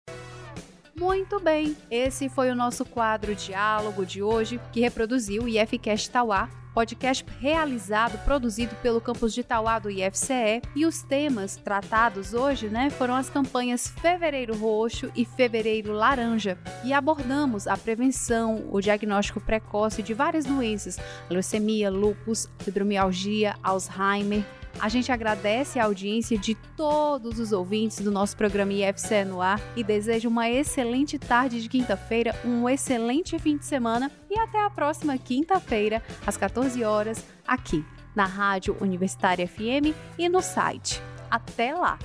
Muito bem, esse foi o nosso quadro Diálogo de hoje, que reproduziu o IFCast Tauá, podcast realizado, produzido pelo campus de Tauá do IFCE, e. Os temas tratados hoje, né, foram as campanhas Fevereiro Roxo e Fevereiro Laranja, e abordamos a prevenção, o diagnóstico precoce de várias doenças, leucemia, lúpus, fibromialgia, Alzheimer, a gente agradece a audiência de todos os ouvintes do nosso programa IFCE no ar e deseja uma excelente tarde de quinta-feira, um excelente fim de semana e até a próxima quinta-feira, às 14 horas, aqui na Rádio Universitária FM e no site. Até lá!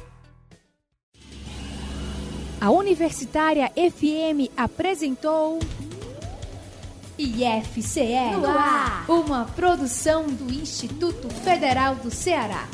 A Universitária FM apresentou IFCE no ar, uma produção do Instituto Federal do Ceará.